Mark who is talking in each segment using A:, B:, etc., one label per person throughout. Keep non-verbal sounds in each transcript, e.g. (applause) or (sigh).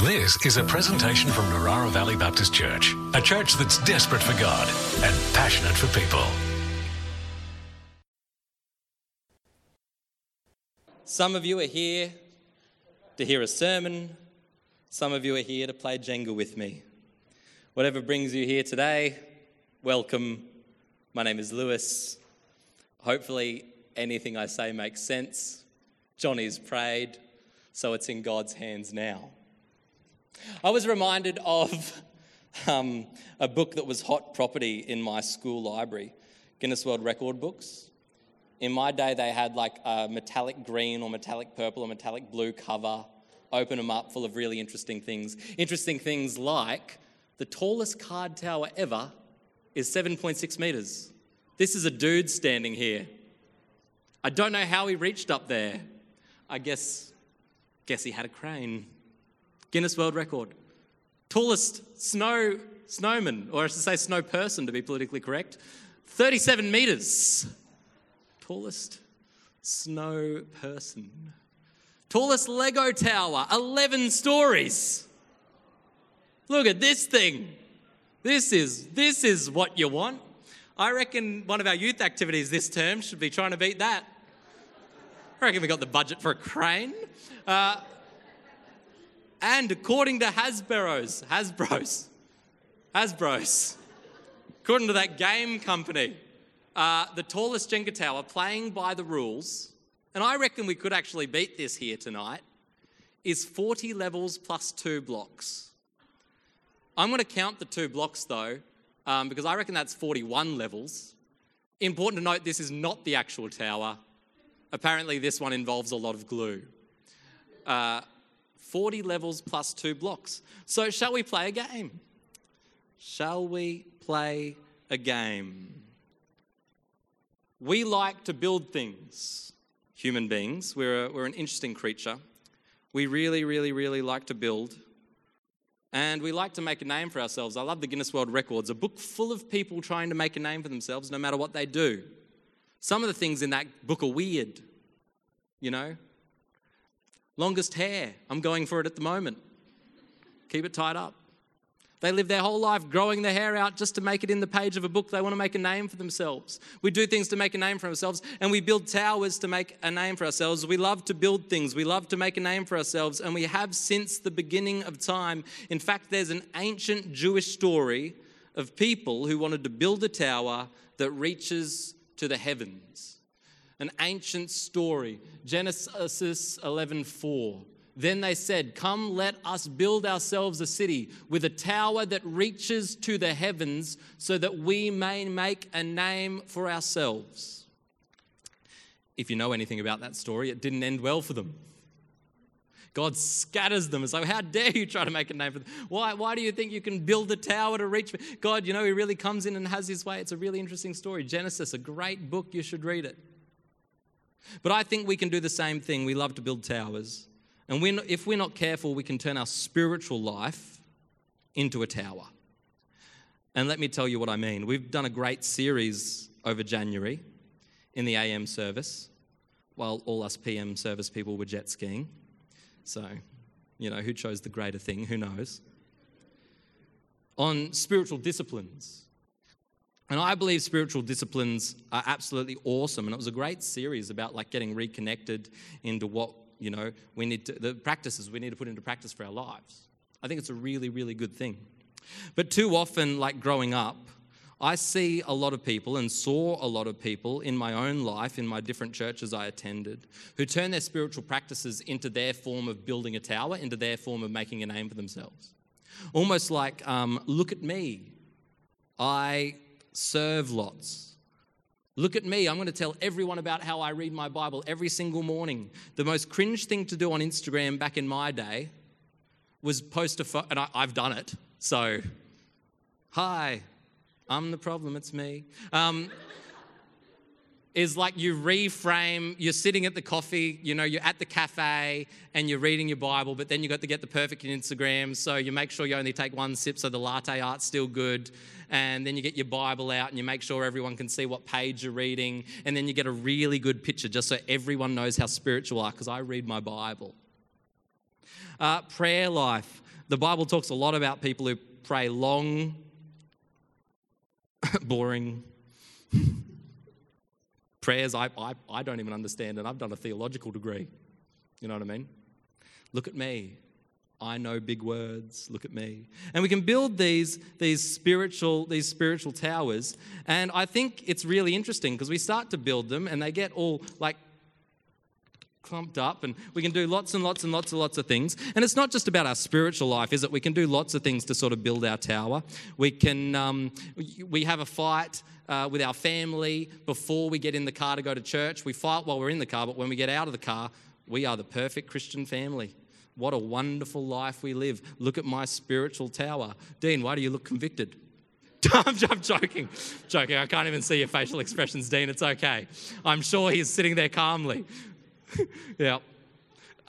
A: This is a presentation from Narara Valley Baptist Church, a church that's desperate for God and passionate for people.
B: Some of you are here to hear a sermon, some of you are here to play Jenga with me. Whatever brings you here today, welcome. My name is Lewis. Hopefully, anything I say makes sense. Johnny's prayed, so it's in God's hands now. I was reminded of um, a book that was hot property in my school library Guinness World Record books. In my day, they had like a metallic green or metallic purple or metallic blue cover. Open them up, full of really interesting things. Interesting things like the tallest card tower ever is 7.6 meters. This is a dude standing here. I don't know how he reached up there. I guess, guess he had a crane. Guinness World Record. Tallest snow snowman, or I should say snow person to be politically correct, 37 meters. Tallest snow person. Tallest Lego tower, 11 stories. Look at this thing. This is, this is what you want. I reckon one of our youth activities this term should be trying to beat that. I reckon we got the budget for a crane. Uh, and according to Hasbro's, Hasbro's, Hasbro's, according to that game company, uh, the tallest Jenga tower playing by the rules, and I reckon we could actually beat this here tonight, is 40 levels plus two blocks. I'm going to count the two blocks though, um, because I reckon that's 41 levels. Important to note, this is not the actual tower. Apparently, this one involves a lot of glue. Uh, 40 levels plus two blocks. So, shall we play a game? Shall we play a game? We like to build things, human beings. We're, a, we're an interesting creature. We really, really, really like to build. And we like to make a name for ourselves. I love the Guinness World Records, a book full of people trying to make a name for themselves no matter what they do. Some of the things in that book are weird, you know. Longest hair, I'm going for it at the moment. Keep it tied up. They live their whole life growing their hair out just to make it in the page of a book. They want to make a name for themselves. We do things to make a name for ourselves, and we build towers to make a name for ourselves. We love to build things. We love to make a name for ourselves, and we have since the beginning of time. In fact, there's an ancient Jewish story of people who wanted to build a tower that reaches to the heavens. An ancient story, Genesis 11:4. Then they said, Come, let us build ourselves a city with a tower that reaches to the heavens so that we may make a name for ourselves. If you know anything about that story, it didn't end well for them. God scatters them. So, how dare you try to make a name for them? Why, why do you think you can build a tower to reach? God, you know, He really comes in and has His way. It's a really interesting story. Genesis, a great book. You should read it. But I think we can do the same thing. We love to build towers. And we're not, if we're not careful, we can turn our spiritual life into a tower. And let me tell you what I mean. We've done a great series over January in the AM service, while all us PM service people were jet skiing. So, you know, who chose the greater thing? Who knows? On spiritual disciplines. And I believe spiritual disciplines are absolutely awesome. And it was a great series about like getting reconnected into what you know, we need to, the practices we need to put into practice for our lives. I think it's a really, really good thing. But too often, like growing up, I see a lot of people and saw a lot of people in my own life, in my different churches I attended, who turn their spiritual practices into their form of building a tower, into their form of making a name for themselves. Almost like, um, look at me. I serve lots. Look at me. I'm going to tell everyone about how I read my Bible every single morning. The most cringe thing to do on Instagram back in my day was post a photo, and I, have done it. So, hi, I'm the problem, it's me. Um, is like you reframe, you're sitting at the coffee, you know, you're at the cafe and you're reading your Bible, but then you got to get the perfect Instagram. So you make sure you only take one sip so the latte art's still good. And then you get your Bible out and you make sure everyone can see what page you're reading. And then you get a really good picture just so everyone knows how spiritual are because I read my Bible. Uh, prayer life. The Bible talks a lot about people who pray long, (laughs) boring (laughs) prayers I, I, I don't even understand, and I've done a theological degree. You know what I mean? Look at me. I know big words. Look at me. And we can build these, these, spiritual, these spiritual towers. And I think it's really interesting because we start to build them and they get all like clumped up and we can do lots and lots and lots and lots of things. And it's not just about our spiritual life, is it? We can do lots of things to sort of build our tower. We can, um, we have a fight uh, with our family before we get in the car to go to church. We fight while we're in the car, but when we get out of the car, we are the perfect Christian family. What a wonderful life we live. Look at my spiritual tower. Dean, why do you look convicted? (laughs) I'm, I'm, joking. Joking. I can't even see your facial expressions, Dean. It's okay. I'm sure he's sitting there calmly. (laughs) yeah.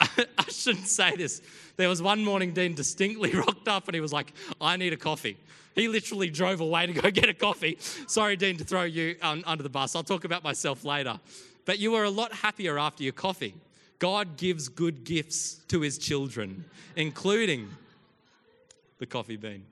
B: (laughs) I shouldn't say this. There was one morning Dean distinctly (laughs) rocked up and he was like, I need a coffee. He literally drove away to go (laughs) get a coffee. Sorry, Dean, to throw you under the bus. I'll talk about myself later. But you were a lot happier after your coffee. God gives good gifts to his children, including the coffee bean.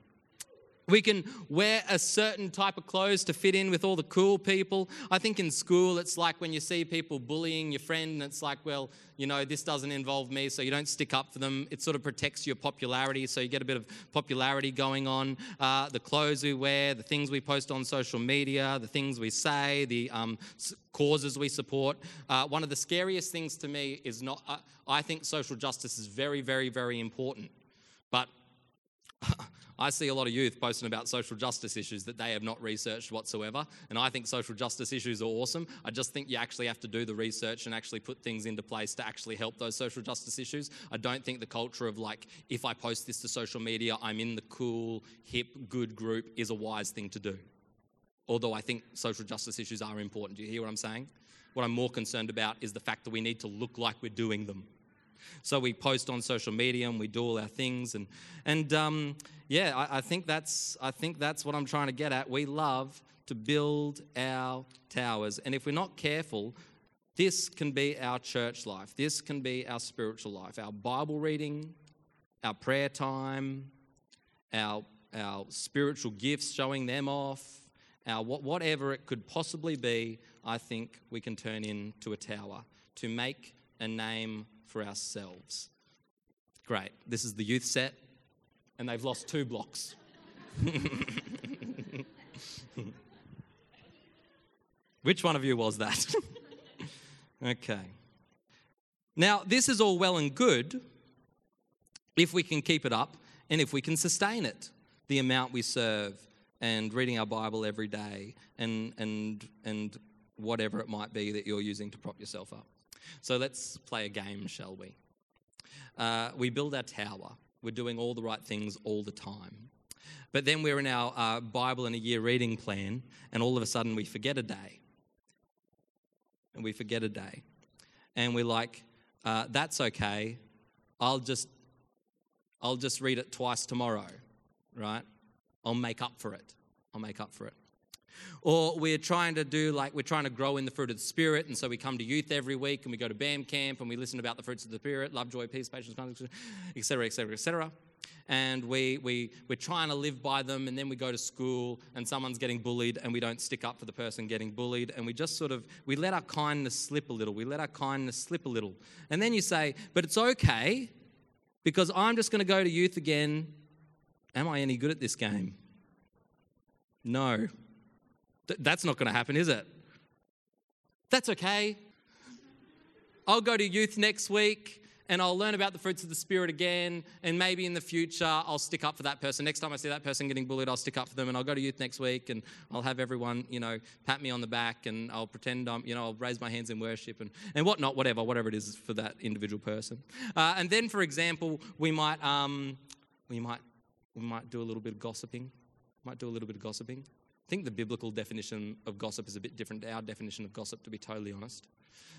B: We can wear a certain type of clothes to fit in with all the cool people. I think in school, it's like when you see people bullying your friend, and it's like, well, you know, this doesn't involve me, so you don't stick up for them. It sort of protects your popularity, so you get a bit of popularity going on. Uh, the clothes we wear, the things we post on social media, the things we say, the um, causes we support. Uh, one of the scariest things to me is not, uh, I think social justice is very, very, very important. But (laughs) I see a lot of youth posting about social justice issues that they have not researched whatsoever. And I think social justice issues are awesome. I just think you actually have to do the research and actually put things into place to actually help those social justice issues. I don't think the culture of like, if I post this to social media, I'm in the cool, hip, good group is a wise thing to do. Although I think social justice issues are important. Do you hear what I'm saying? What I'm more concerned about is the fact that we need to look like we're doing them. So we post on social media and we do all our things. And, and um, yeah, I, I, think that's, I think that's what I'm trying to get at. We love to build our towers. And if we're not careful, this can be our church life. This can be our spiritual life, our Bible reading, our prayer time, our, our spiritual gifts, showing them off, our whatever it could possibly be, I think we can turn into a tower to make a name for ourselves. Great. This is the youth set, and they've lost two blocks. (laughs) Which one of you was that? (laughs) okay. Now, this is all well and good if we can keep it up and if we can sustain it, the amount we serve and reading our Bible every day and, and, and whatever it might be that you're using to prop yourself up. So let's play a game, shall we? Uh, we build our tower. We're doing all the right things all the time. But then we're in our uh, Bible in a year reading plan, and all of a sudden we forget a day. And we forget a day. And we're like, uh, that's okay. I'll just, I'll just read it twice tomorrow, right? I'll make up for it. I'll make up for it. Or we're trying to do like we're trying to grow in the fruit of the Spirit, and so we come to youth every week and we go to BAM camp and we listen about the fruits of the Spirit love, joy, peace, patience, etc., etc., etc. And we, we, we're trying to live by them, and then we go to school and someone's getting bullied, and we don't stick up for the person getting bullied, and we just sort of we let our kindness slip a little. We let our kindness slip a little. And then you say, but it's okay because I'm just going to go to youth again. Am I any good at this game? No. Th- that's not going to happen, is it? That's okay. I'll go to youth next week and I'll learn about the fruits of the Spirit again. And maybe in the future, I'll stick up for that person. Next time I see that person getting bullied, I'll stick up for them. And I'll go to youth next week and I'll have everyone, you know, pat me on the back and I'll pretend I'm, you know, I'll raise my hands in worship and, and whatnot, whatever, whatever it is for that individual person. Uh, and then, for example, we might, um, we might, we might do a little bit of gossiping. Might do a little bit of gossiping. I think the biblical definition of gossip is a bit different to our definition of gossip, to be totally honest.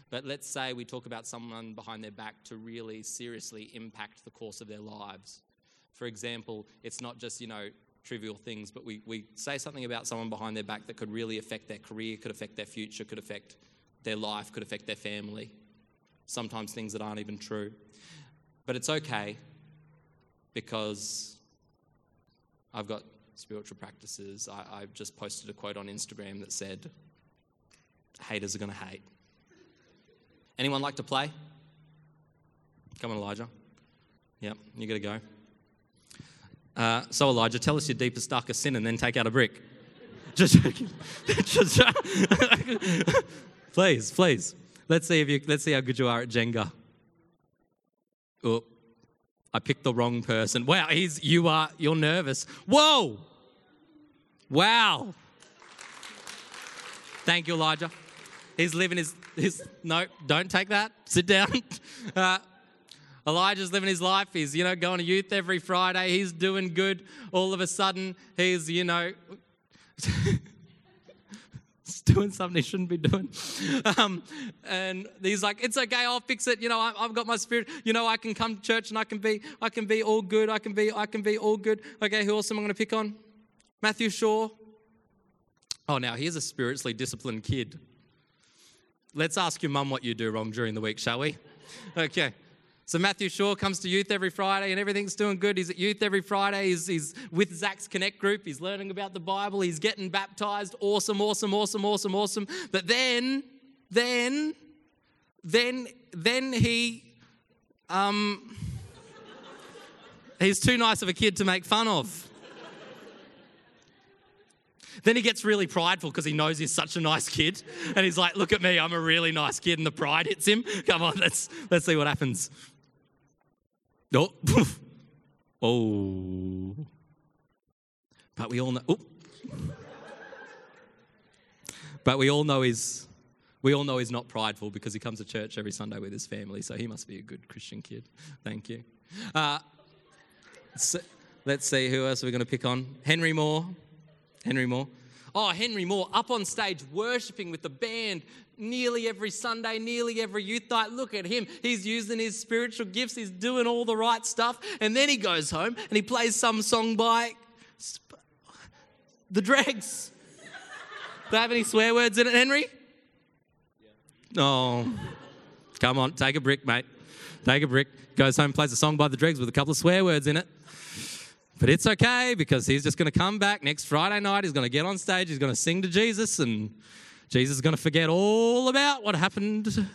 B: But let's say we talk about someone behind their back to really seriously impact the course of their lives. For example, it's not just, you know, trivial things, but we, we say something about someone behind their back that could really affect their career, could affect their future, could affect their life, could affect their family. Sometimes things that aren't even true. But it's okay because I've got spiritual practices. I, I've just posted a quote on Instagram that said, Haters are going to hate. Anyone like to play? Come on, Elijah. Yep, you got to go. Uh, so, Elijah, tell us your deepest, darkest sin and then take out a brick. (laughs) Just, (laughs) just (laughs) please, please. Let's see if you. Let's see how good you are at Jenga. Oh, I picked the wrong person. Wow, he's. You are. You're nervous. Whoa. Wow. Thank you, Elijah. He's living his. his no, don't take that. (laughs) Sit down. Uh, Elijah's living his life. He's, you know, going to youth every Friday. He's doing good. All of a sudden, he's, you know, (laughs) doing something he shouldn't be doing. (laughs) Um, and he's like, it's okay, I'll fix it. You know, I, have got my spirit. You know, I can come to church and I can be, I can be all good. I can be, I can be all good. Okay, who else am I going to pick on? Matthew Shaw. Oh, now here's a spiritually disciplined kid. Let's ask your mum what you do wrong during the week, shall we? (laughs) Okay. So Matthew Shaw comes to youth every Friday and everything's doing good. He's at youth every Friday. He's, he's with Zach's Connect group. He's learning about the Bible. He's getting baptized. Awesome, awesome, awesome, awesome, awesome. But then, then, then, then he, um, (laughs) he's too nice of a kid to make fun of. Then he gets really prideful because he knows he's such a nice kid. And he's like, look at me, I'm a really nice kid. And the pride hits him. Come on, let's, let's see what happens. Oh, (laughs) oh. But we all know. Oh. But we all know he's. We all know he's not prideful because he comes to church every Sunday with his family, so he must be a good Christian kid. Thank you. Uh, so, let's see who else we're we going to pick on. Henry Moore. Henry Moore. Oh, Henry Moore up on stage worshiping with the band nearly every Sunday, nearly every youth night. Look at him. He's using his spiritual gifts, he's doing all the right stuff. And then he goes home and he plays some song by the Dregs. Do they have any swear words in it, Henry? Yeah. Oh, come on, take a brick, mate. Take a brick. Goes home, plays a song by the Dregs with a couple of swear words in it. But it's okay because he's just going to come back next Friday night. He's going to get on stage. He's going to sing to Jesus, and Jesus is going to forget all about what happened. (laughs)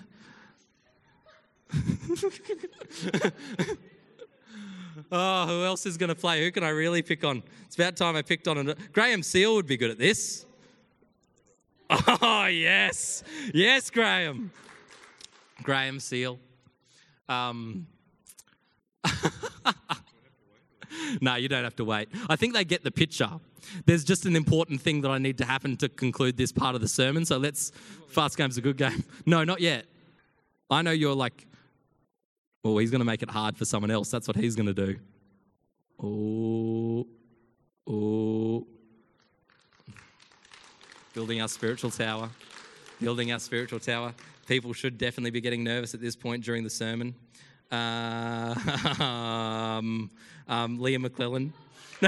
B: oh, who else is going to play? Who can I really pick on? It's about time I picked on it. Graham Seal would be good at this. (laughs) Oh, yes. Yes, Graham. Graham Seal. Um, (laughs) (laughs) no, you don't have to wait. I think they get the picture. There's just an important thing that I need to happen to conclude this part of the sermon. So let's. Fast game's a good game. (laughs) No, not yet. I know you're like, well, he's going to make it hard for someone else. That's what he's going to do. Oh, oh. Building our spiritual tower. Building our spiritual tower. People should definitely be getting nervous at this point during the sermon. Uh, (laughs) um, um, Leah McClellan. (laughs)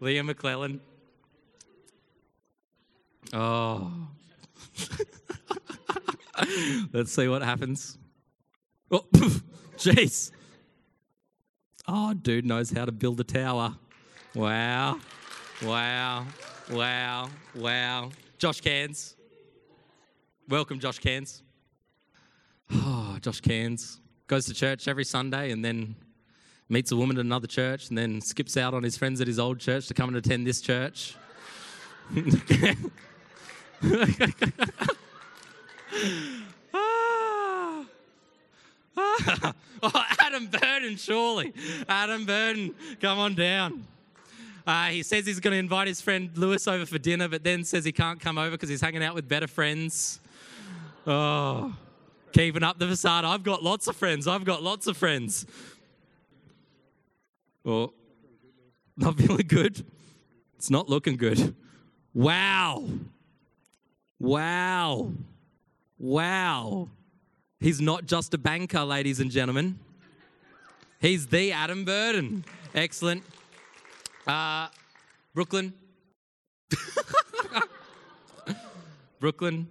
B: Leah McClellan. Oh. (laughs) Let's see what happens. Oh, jeez. Oh, dude knows how to build a tower. Wow. Wow. Wow. Wow. Josh Cairns. Welcome, Josh Cairns. Oh, Josh Cairns goes to church every Sunday and then meets a woman at another church and then skips out on his friends at his old church to come and attend this church. (laughs) Oh, Adam Burden, surely. Adam Burden, come on down. Uh, he says he's going to invite his friend Lewis over for dinner, but then says he can't come over because he's hanging out with better friends. Oh, keeping up the facade. I've got lots of friends. I've got lots of friends. Well, not (laughs) feeling good. It's not looking good. Wow. Wow. Wow. He's not just a banker, ladies and gentlemen. He's the Adam Burden. Excellent. Uh, Brooklyn. (laughs) Brooklyn.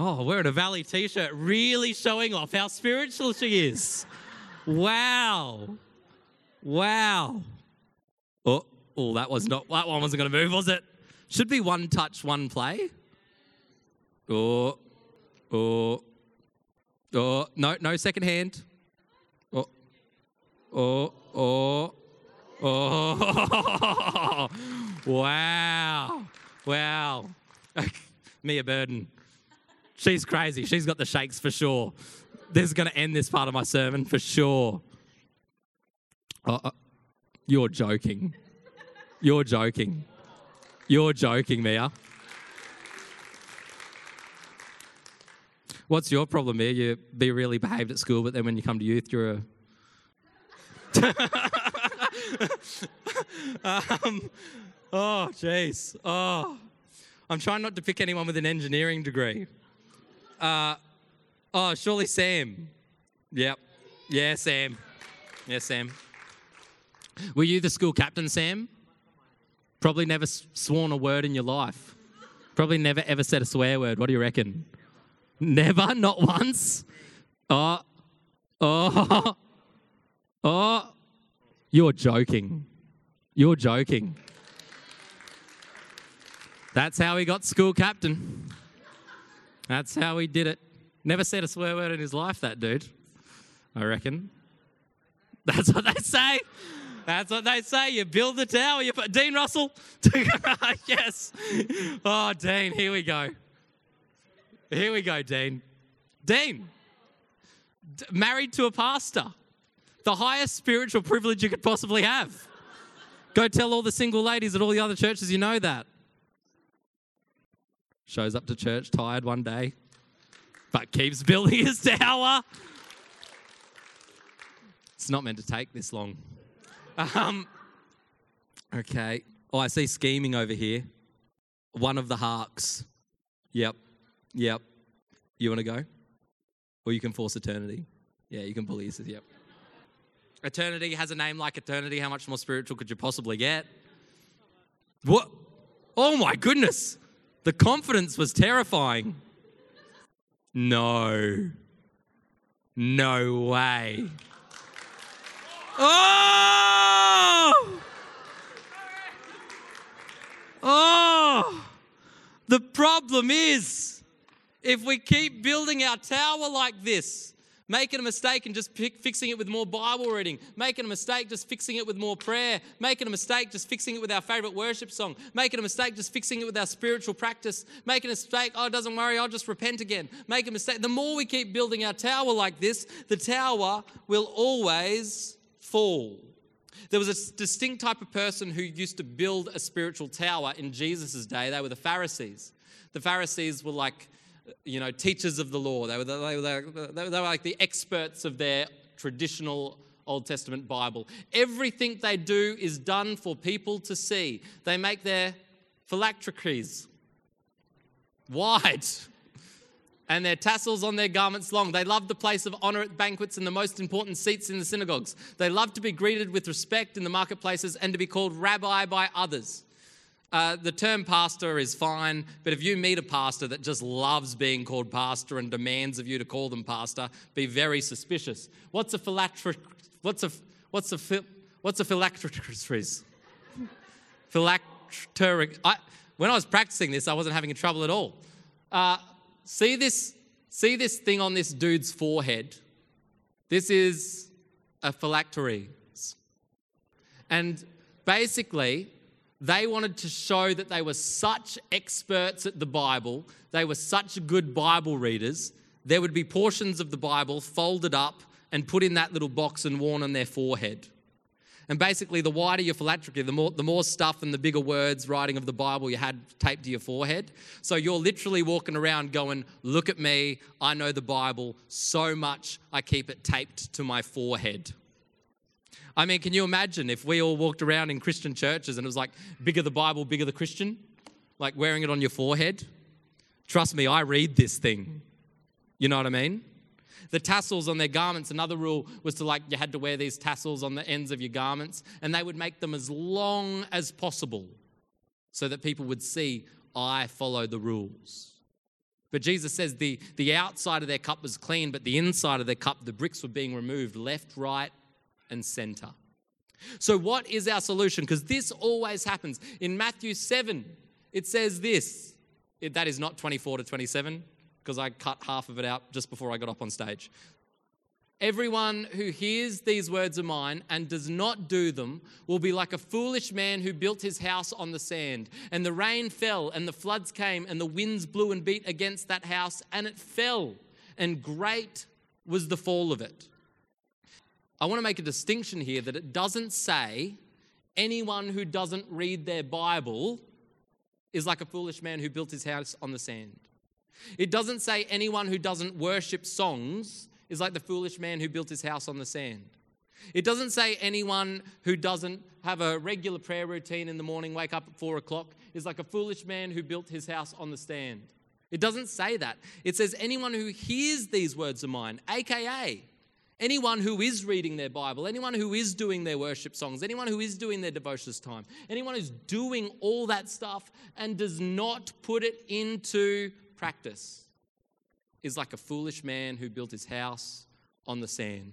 B: Oh, wearing a Valley t shirt, really showing off how spiritual she is. Wow. Wow. Oh, oh, that was not, that one wasn't going to move, was it? Should be one touch, one play. Oh, oh, oh, no, no second hand. Oh, oh, oh, oh. (laughs) wow. Wow. (laughs) Mia Burden. She's crazy. She's got the shakes for sure. This is going to end this part of my sermon for sure. Oh, uh, you're joking. You're joking. You're joking, Mia. What's your problem, Mia? You be really behaved at school, but then when you come to youth, you're a. (laughs) um, oh, jeez. Oh. I'm trying not to pick anyone with an engineering degree. Uh, oh, surely Sam. Yep. Yeah, Sam. Yeah, Sam. Were you the school captain, Sam? Probably never sworn a word in your life. Probably never ever said a swear word. What do you reckon? Never? (laughs) Not once? Oh, oh, (laughs) oh. You're joking. You're joking. That's how he got school captain. That's how he did it. Never said a swear word in his life, that dude. I reckon. That's what they say. That's what they say. You build the tower. You put Dean Russell. (laughs) (laughs) yes. Oh, Dean, here we go. Here we go, Dean. Dean, d- married to a pastor. The highest spiritual privilege you could possibly have. Go tell all the single ladies at all the other churches you know that. Shows up to church tired one day, but keeps (laughs) building his tower. It's not meant to take this long. Um, okay. Oh, I see scheming over here. One of the harks. Yep. Yep. You want to go? Or you can force eternity. Yeah, you can bully. Says, yep. Eternity has a name like eternity. How much more spiritual could you possibly get? What? Oh my goodness. The confidence was terrifying. No. No way. Oh! Oh! The problem is, if we keep building our tower like this, making a mistake and just pick, fixing it with more Bible reading, making a mistake just fixing it with more prayer, making a mistake just fixing it with our favorite worship song, making a mistake just fixing it with our spiritual practice, making a mistake, oh, doesn't worry, I'll just repent again, make a mistake. The more we keep building our tower like this, the tower will always fall. There was a distinct type of person who used to build a spiritual tower in Jesus' day. They were the Pharisees. The Pharisees were like, you know, teachers of the law. They were, the, they, were the, they were like the experts of their traditional Old Testament Bible. Everything they do is done for people to see. They make their phylacteries wide (laughs) and their tassels on their garments long. They loved the place of honor at banquets and the most important seats in the synagogues. They loved to be greeted with respect in the marketplaces and to be called rabbi by others. Uh, the term pastor is fine, but if you meet a pastor that just loves being called pastor and demands of you to call them pastor, be very suspicious. What's a phylactery? What's a what's a what's a phylacteries? (laughs) Phylacteric. I, when I was practicing this, I wasn't having trouble at all. Uh, see this, see this thing on this dude's forehead? This is a phylactery. And basically, they wanted to show that they were such experts at the Bible, they were such good Bible readers. There would be portions of the Bible folded up and put in that little box and worn on their forehead. And basically, the wider your phylactery, the more, the more stuff and the bigger words writing of the Bible you had taped to your forehead. So you're literally walking around going, Look at me, I know the Bible so much, I keep it taped to my forehead. I mean, can you imagine if we all walked around in Christian churches and it was like, bigger the Bible, bigger the Christian? Like wearing it on your forehead? Trust me, I read this thing. You know what I mean? The tassels on their garments, another rule was to like, you had to wear these tassels on the ends of your garments, and they would make them as long as possible so that people would see, I follow the rules. But Jesus says the, the outside of their cup was clean, but the inside of their cup, the bricks were being removed left, right, and center. So, what is our solution? Because this always happens. In Matthew 7, it says this. It, that is not 24 to 27, because I cut half of it out just before I got up on stage. Everyone who hears these words of mine and does not do them will be like a foolish man who built his house on the sand. And the rain fell, and the floods came, and the winds blew and beat against that house, and it fell. And great was the fall of it. I want to make a distinction here that it doesn't say anyone who doesn't read their Bible is like a foolish man who built his house on the sand. It doesn't say anyone who doesn't worship songs is like the foolish man who built his house on the sand. It doesn't say anyone who doesn't have a regular prayer routine in the morning, wake up at four o'clock, is like a foolish man who built his house on the stand. It doesn't say that. It says anyone who hears these words of mine, aka anyone who is reading their Bible, anyone who is doing their worship songs, anyone who is doing their devotions time, anyone who's doing all that stuff and does not put it into practice is like a foolish man who built his house on the sand.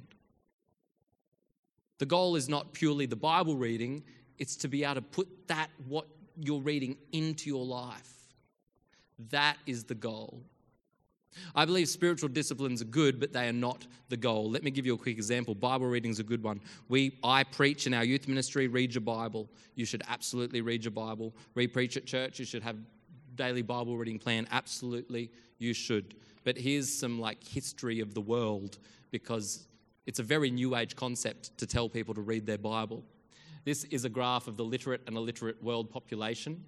B: The goal is not purely the Bible reading, it's to be able to put that, what you're reading, into your life. That is the goal. I believe spiritual disciplines are good, but they are not the goal. Let me give you a quick example. Bible reading is a good one. We, I preach in our youth ministry, read your Bible. You should absolutely read your Bible. Re preach at church, you should have daily Bible reading plan. Absolutely, you should. But here's some like history of the world because it's a very new age concept to tell people to read their Bible. This is a graph of the literate and illiterate world population,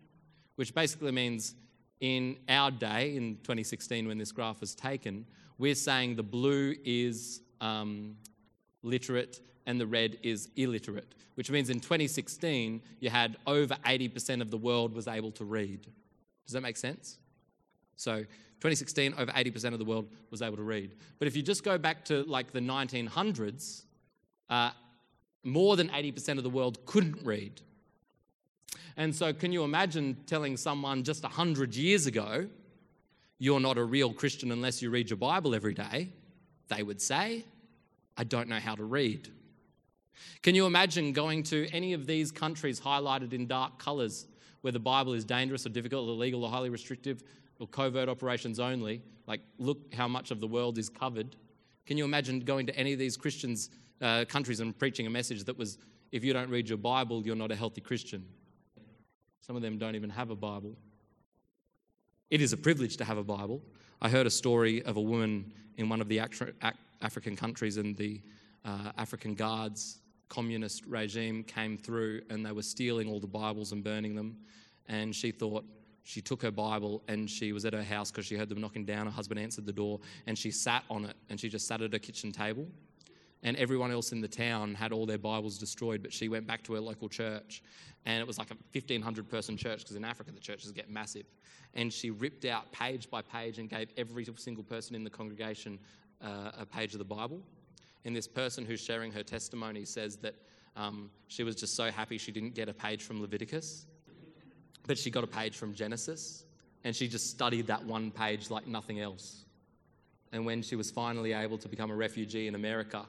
B: which basically means in our day, in 2016, when this graph was taken, we're saying the blue is um, literate and the red is illiterate, which means in 2016, you had over 80% of the world was able to read. Does that make sense? So 2016, over 80% of the world was able to read. But if you just go back to like the 1900s, uh, more than 80% of the world couldn't read. And so, can you imagine telling someone just 100 years ago, you're not a real Christian unless you read your Bible every day? They would say, I don't know how to read. Can you imagine going to any of these countries highlighted in dark colours where the Bible is dangerous or difficult, or illegal or highly restrictive, or covert operations only, like look how much of the world is covered. Can you imagine going to any of these Christians uh, countries and preaching a message that was, if you don't read your Bible, you're not a healthy Christian? Some of them don't even have a Bible. It is a privilege to have a Bible. I heard a story of a woman in one of the African countries, and the uh, African guards communist regime came through and they were stealing all the Bibles and burning them. And she thought, she took her Bible and she was at her house because she heard them knocking down. Her husband answered the door and she sat on it and she just sat at her kitchen table. And everyone else in the town had all their Bibles destroyed, but she went back to her local church. And it was like a 1,500 person church because in Africa the churches get massive. And she ripped out page by page and gave every single person in the congregation uh, a page of the Bible. And this person who's sharing her testimony says that um, she was just so happy she didn't get a page from Leviticus but she got a page from Genesis and she just studied that one page like nothing else. And when she was finally able to become a refugee in America,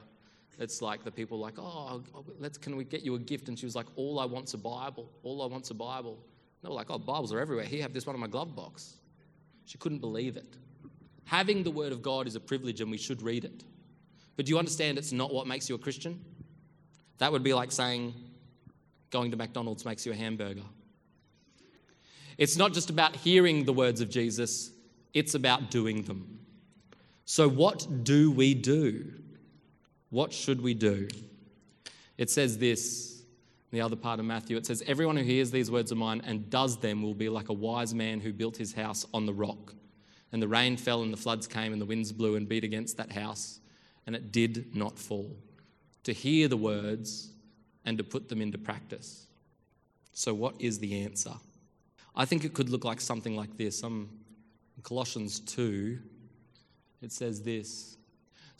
B: it's like the people like, oh, let's, can we get you a gift? And she was like, all I want's a Bible. All I want's a Bible. And they were like, oh, Bibles are everywhere. Here, have this one in my glove box. She couldn't believe it. Having the Word of God is a privilege and we should read it. But do you understand it's not what makes you a Christian? That would be like saying going to McDonald's makes you a hamburger. It's not just about hearing the words of Jesus, it's about doing them. So, what do we do? What should we do? It says this, the other part of Matthew, it says, Everyone who hears these words of mine and does them will be like a wise man who built his house on the rock. And the rain fell, and the floods came, and the winds blew and beat against that house, and it did not fall. To hear the words and to put them into practice. So, what is the answer? I think it could look like something like this. Um, Colossians 2, it says this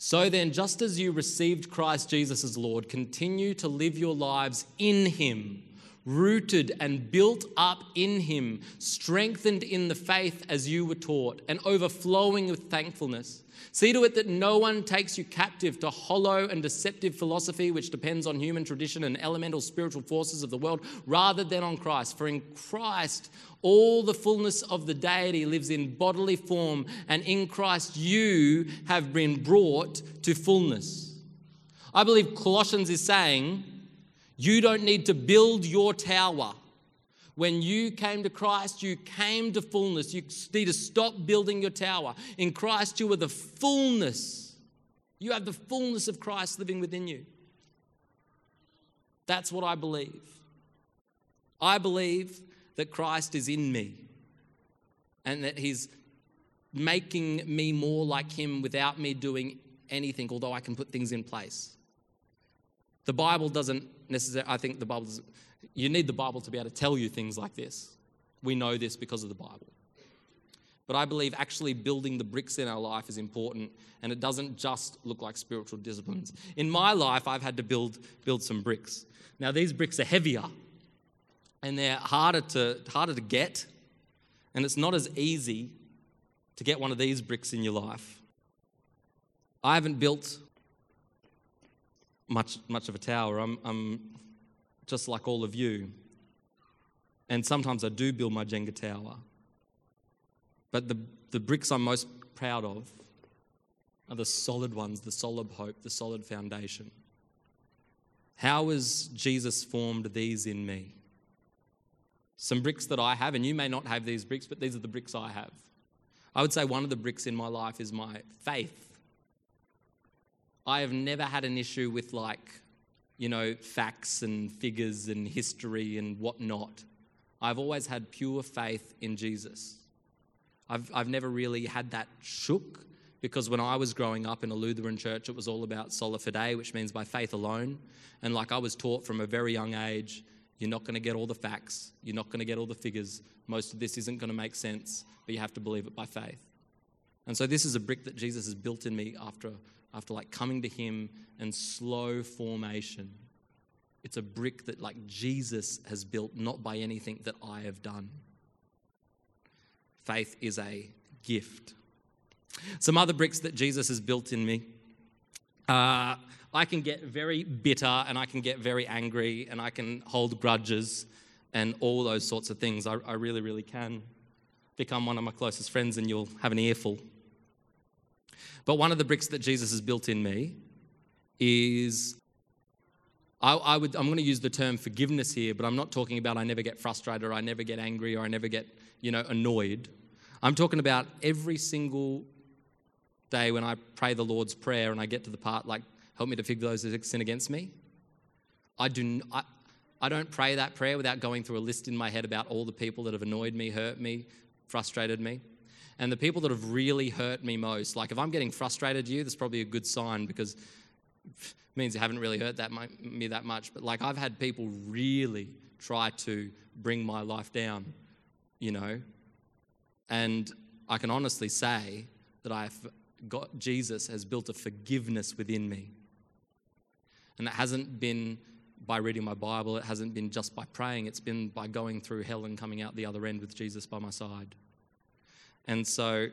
B: So then, just as you received Christ Jesus as Lord, continue to live your lives in Him, rooted and built up in Him, strengthened in the faith as you were taught, and overflowing with thankfulness. See to it that no one takes you captive to hollow and deceptive philosophy which depends on human tradition and elemental spiritual forces of the world rather than on Christ. For in Christ, all the fullness of the deity lives in bodily form, and in Christ, you have been brought to fullness. I believe Colossians is saying, you don't need to build your tower. When you came to Christ, you came to fullness. You need to stop building your tower. In Christ, you are the fullness. You have the fullness of Christ living within you. That's what I believe. I believe that Christ is in me and that He's making me more like Him without me doing anything, although I can put things in place. The Bible doesn't necessarily, I think the Bible doesn't, you need the Bible to be able to tell you things like this. We know this because of the Bible. But I believe actually building the bricks in our life is important, and it doesn't just look like spiritual disciplines. In my life, I've had to build, build some bricks. Now, these bricks are heavier, and they're harder to, harder to get, and it's not as easy to get one of these bricks in your life. I haven't built much, much of a tower. I'm, I'm just like all of you. And sometimes I do build my Jenga tower. But the, the bricks I'm most proud of are the solid ones, the solid hope, the solid foundation. How has Jesus formed these in me? Some bricks that I have, and you may not have these bricks, but these are the bricks I have. I would say one of the bricks in my life is my faith. I have never had an issue with, like, you know, facts and figures and history and whatnot. I've always had pure faith in Jesus. I've, I've never really had that shook because when I was growing up in a Lutheran church, it was all about sola fide, which means by faith alone. And like I was taught from a very young age, you're not going to get all the facts, you're not going to get all the figures. Most of this isn't going to make sense, but you have to believe it by faith. And so this is a brick that Jesus has built in me after, after like coming to Him and slow formation. It's a brick that like Jesus has built, not by anything that I have done. Faith is a gift. Some other bricks that Jesus has built in me. Uh, I can get very bitter and I can get very angry and I can hold grudges and all those sorts of things. I, I really, really can become one of my closest friends and you'll have an earful. But one of the bricks that Jesus has built in me is I, I, would, I'm going to use the term forgiveness here, but I'm not talking about I never get frustrated or I never get angry or I never get, you know, annoyed. I'm talking about every single day when I pray the Lord's Prayer and I get to the part like, help me to forgive those who sin against me. I, do, I, I don't pray that prayer without going through a list in my head about all the people that have annoyed me, hurt me, frustrated me. And the people that have really hurt me most, like if I'm getting frustrated at you, that's probably a good sign because it means you haven't really hurt that me that much. But like I've had people really try to bring my life down, you know, and I can honestly say that I've got Jesus has built a forgiveness within me. And it hasn't been by reading my Bible, it hasn't been just by praying, it's been by going through hell and coming out the other end with Jesus by my side. And so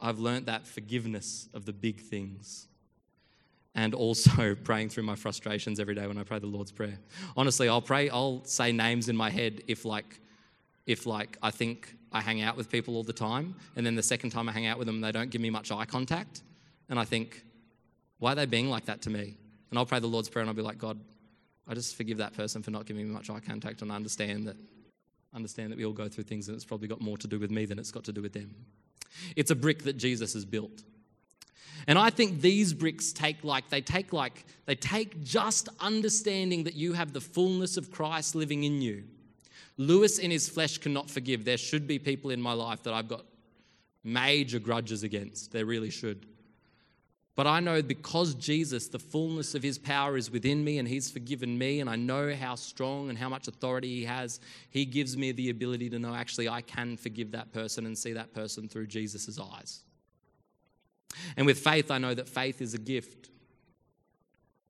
B: I've learnt that forgiveness of the big things and also (laughs) praying through my frustrations every day when I pray the Lord's Prayer. Honestly, I'll pray, I'll say names in my head if like if like I think I hang out with people all the time, and then the second time I hang out with them, they don't give me much eye contact, and I think, why are they being like that to me? And I'll pray the Lord's Prayer and I'll be like, God, I just forgive that person for not giving me much eye contact, and I understand that understand that we all go through things and it's probably got more to do with me than it's got to do with them. It's a brick that Jesus has built. And I think these bricks take like, they take like, they take just understanding that you have the fullness of Christ living in you. Lewis in his flesh cannot forgive. There should be people in my life that I've got major grudges against. There really should. But I know because Jesus, the fullness of his power is within me and he's forgiven me, and I know how strong and how much authority he has, he gives me the ability to know actually I can forgive that person and see that person through Jesus' eyes. And with faith, I know that faith is a gift.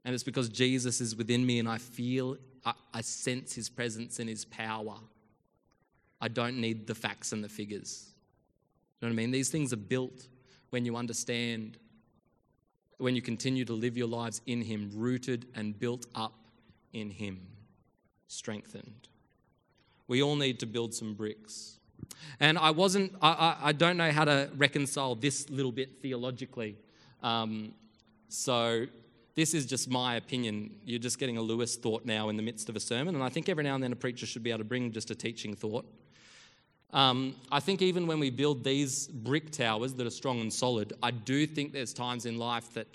B: And it's because Jesus is within me and I feel, I, I sense his presence and his power. I don't need the facts and the figures. You know what I mean? These things are built when you understand, when you continue to live your lives in him, rooted and built up in him, strengthened. We all need to build some bricks. And I wasn't, I, I, I don't know how to reconcile this little bit theologically. Um, so this is just my opinion. You're just getting a Lewis thought now in the midst of a sermon. And I think every now and then a preacher should be able to bring just a teaching thought. Um, I think even when we build these brick towers that are strong and solid, I do think there's times in life that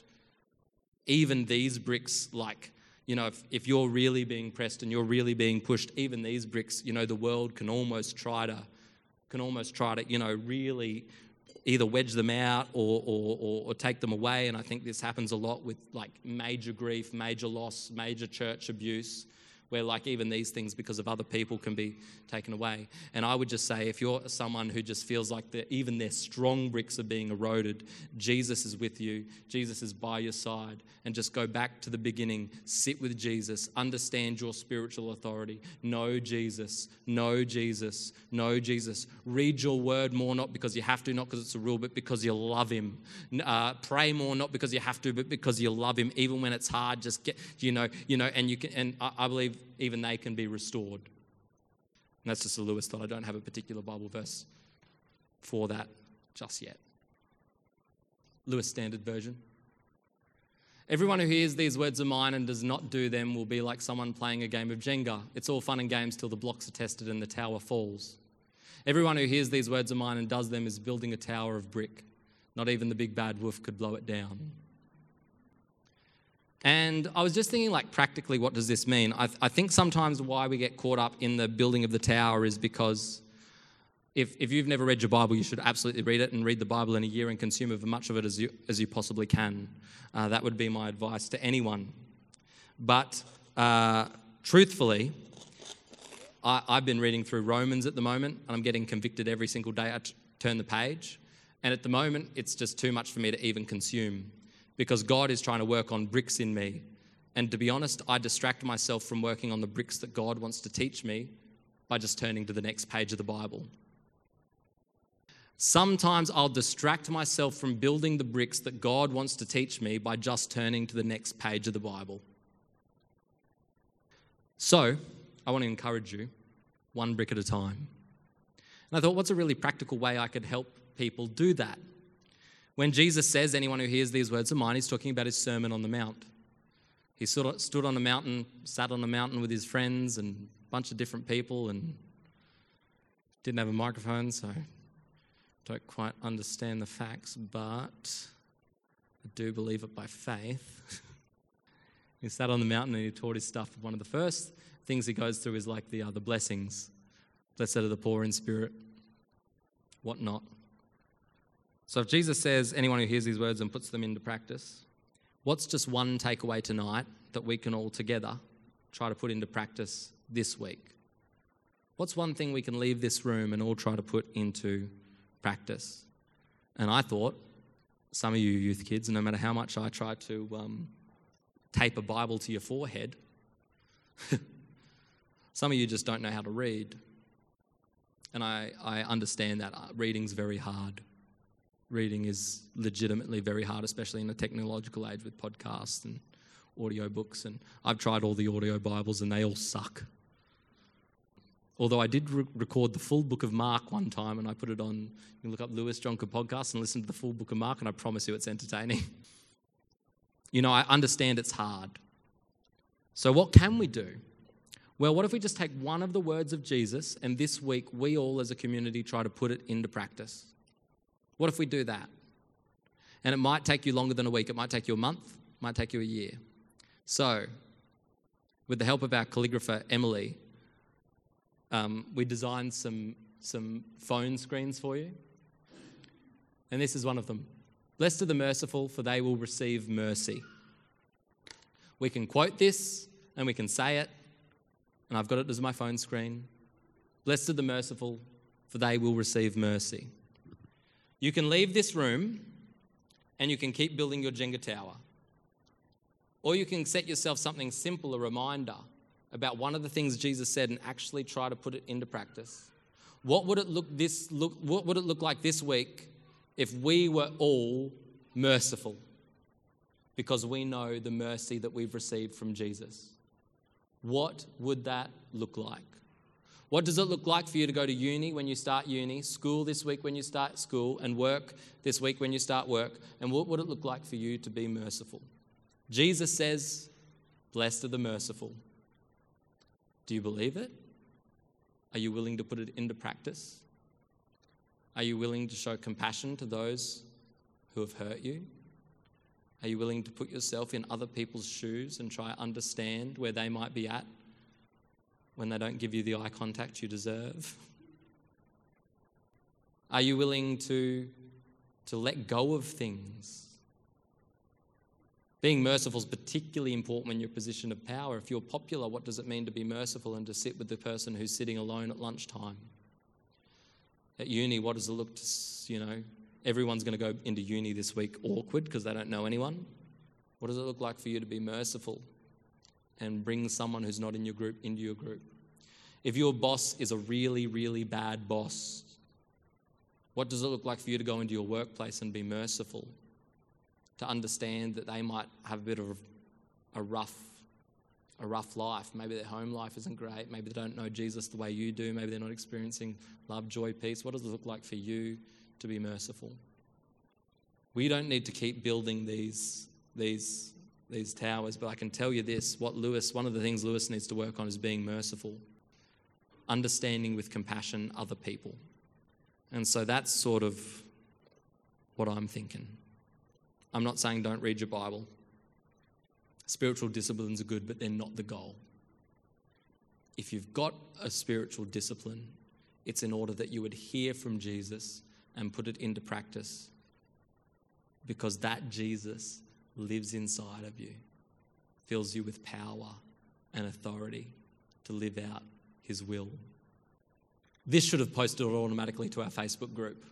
B: even these bricks, like, you know, if, if you're really being pressed and you're really being pushed, even these bricks, you know, the world can almost try to, can almost try to, you know, really either wedge them out or, or, or, or, take them away. And I think this happens a lot with like major grief, major loss, major church abuse where like even these things because of other people can be taken away. And i would just say if you're someone who just feels like even their strong bricks are being eroded jesus is with you. Jesus is by your side. And just go back to the beginning. Sit with jesus. Understand your spiritual authority. Know jesus. Know jesus. Know jesus. Read your word more not because you have to not because it's a rule but because you love him. Uh, pray more not because you have to but because you love him. Even when it's hard just get you know you know and you can and i, I believe even they can be restored. And that's just a Lewis thought. I don't have a particular Bible verse for that just yet. Lewis Standard Version. Everyone who hears these words of mine and does not do them will be like someone playing a game of Jenga. It's all fun and games till the blocks are tested and the tower falls. Everyone who hears these words of mine and does them is building a tower of brick. Not even the big bad wolf could blow it down. And I was just thinking, like, practically, what does this mean? I, th- I, think sometimes why we get caught up in the building of the tower is because if, if you've never read your Bible, you should absolutely read it and read the Bible in a year and consume as much of it as you, as you possibly can. Uh, that would be my advice to anyone. But uh, truthfully, I, I've been reading through Romans at the moment, and I'm getting convicted every single day I t- turn the page. And at the moment, it's just too much for me to even consume because God is trying to work on bricks in me. And to be honest, I distract myself from working on the bricks that God wants to teach me by just turning to the next page of the Bible. Sometimes I'll distract myself from building the bricks that God wants to teach me by just turning to the next page of the Bible. So, I want to encourage you one brick at a time. And I thought, what's a really practical way I could help people do that? When Jesus says, anyone who hears these words of mine, he's talking about his Sermon on the Mount. He stood on a mountain, sat on a mountain with his friends and a bunch of different people, and didn't have a microphone, so don't quite understand the facts, but I do believe it by faith. (laughs) he sat on the mountain and he taught his stuff. One of the first things he goes through is like the other blessings. Blessed are the poor in spirit, whatnot. So if Jesus says, anyone who hears these words and puts them into practice, what's just one takeaway tonight that we can all together try to put into practice this week? What's one thing we can leave this room and all try to put into practice? And I thought, some of you youth kids, no matter how much I try to um, tape a Bible to your forehead, (laughs) some of you just don't know how to read. And I, I understand that. Uh, reading's very hard reading is legitimately very hard, especially in a technological age with podcasts and audio books. And I've tried all the audio Bibles and they all suck. Although I did re- record the full book of Mark one time and I put it on, you can look up Lewis Jonker podcast and listen to the full book of Mark, and I promise you it's entertaining. (laughs) you know, I understand it's hard. So, what can we do? Well, what if we just take one of the words of Jesus and this week we all as a community try to put it into practice? What if we do that? And it might take you longer than a week, it might take you a month, it might take you a year. So, with the help of our calligrapher, Emily, um, we designed some, some phone screens for you. And this is one of them Blessed are the merciful, for they will receive mercy. We can quote this and we can say it, and I've got it as my phone screen. Blessed are the merciful, for they will receive mercy. You can leave this room and you can keep building your Jenga tower. Or you can set yourself something simple, a reminder about one of the things Jesus said and actually try to put it into practice. What would it look this look what would it look like this week if we were all merciful? Because we know the mercy that we've received from Jesus. What would that look like? What does it look like for you to go to uni when you start uni, school this week when you start school, and work this week when you start work? And what would it look like for you to be merciful? Jesus says, Blessed are the merciful. Do you believe it? Are you willing to put it into practice? Are you willing to show compassion to those who have hurt you? Are you willing to put yourself in other people's shoes and try to understand where they might be at when they don't give you the eye contact you deserve? Are you willing to, to let go of things? Being merciful is particularly important when you're in a position of power. If you're popular, what does it mean to be merciful and to sit with the person who's sitting alone at lunchtime? At uni, what does it look to, you know, everyone's going to go into uni this week awkward because they don't know anyone. What does it look like for you to be merciful and bring someone who's not in your group into your group? If your boss is a really, really bad boss, what does it look like for you to go into your workplace and be merciful? To understand that they might have a bit of a rough, a rough life. Maybe their home life isn't great. Maybe they don't know Jesus the way you do. Maybe they're not experiencing love, joy, peace. What does it look like for you to be merciful. We don't need to keep building these, these, these towers, but I can tell you this what Lewis, one of the things Lewis needs to work on is being merciful, understanding with compassion other people. And so that's sort of what I'm thinking. I'm not saying don't read your Bible. Spiritual disciplines are good, but they're not the goal. If you've got a spiritual discipline, it's in order that you would hear from Jesus and put it into practice because that Jesus lives inside of you, fills you with power and authority to live out his will. This should have posted automatically to our Facebook group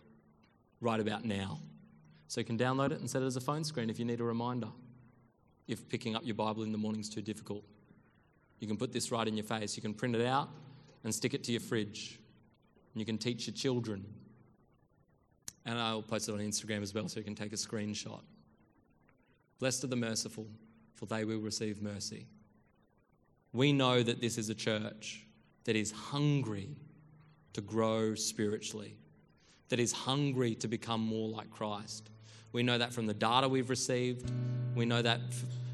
B: right about now. So you can download it and set it as a phone screen if you need a reminder. If picking up your Bible in the morning is too difficult, you can put this right in your face. You can print it out and stick it to your fridge. And you can teach your children and I'll post it on Instagram as well so you can take a screenshot. Blessed are the merciful, for they will receive mercy. We know that this is a church that is hungry to grow spiritually, that is hungry to become more like Christ. We know that from the data we've received. We know that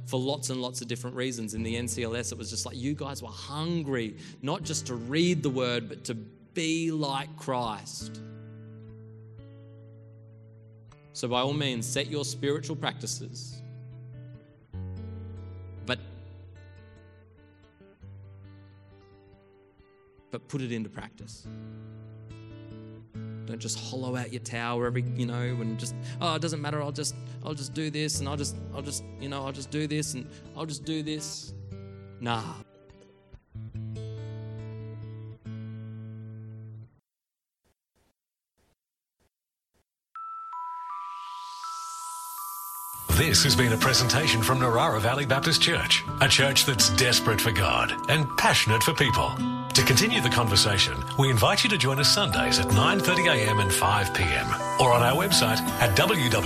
B: for lots and lots of different reasons. In the NCLS, it was just like you guys were hungry, not just to read the word, but to be like Christ. So, by all means, set your spiritual practices. But put it into practice. Don't just hollow out your tower every, you know, and just, oh, it doesn't matter. I'll just, I'll just do this, and I'll just, I'll just, you know, I'll just do this, and I'll just do this. Nah.
A: This has been a presentation from Narara Valley Baptist Church, a church that's desperate for God and passionate for people. To continue the conversation, we invite you to join us Sundays at 9.30am and 5pm or on our website at www.nvbc.info.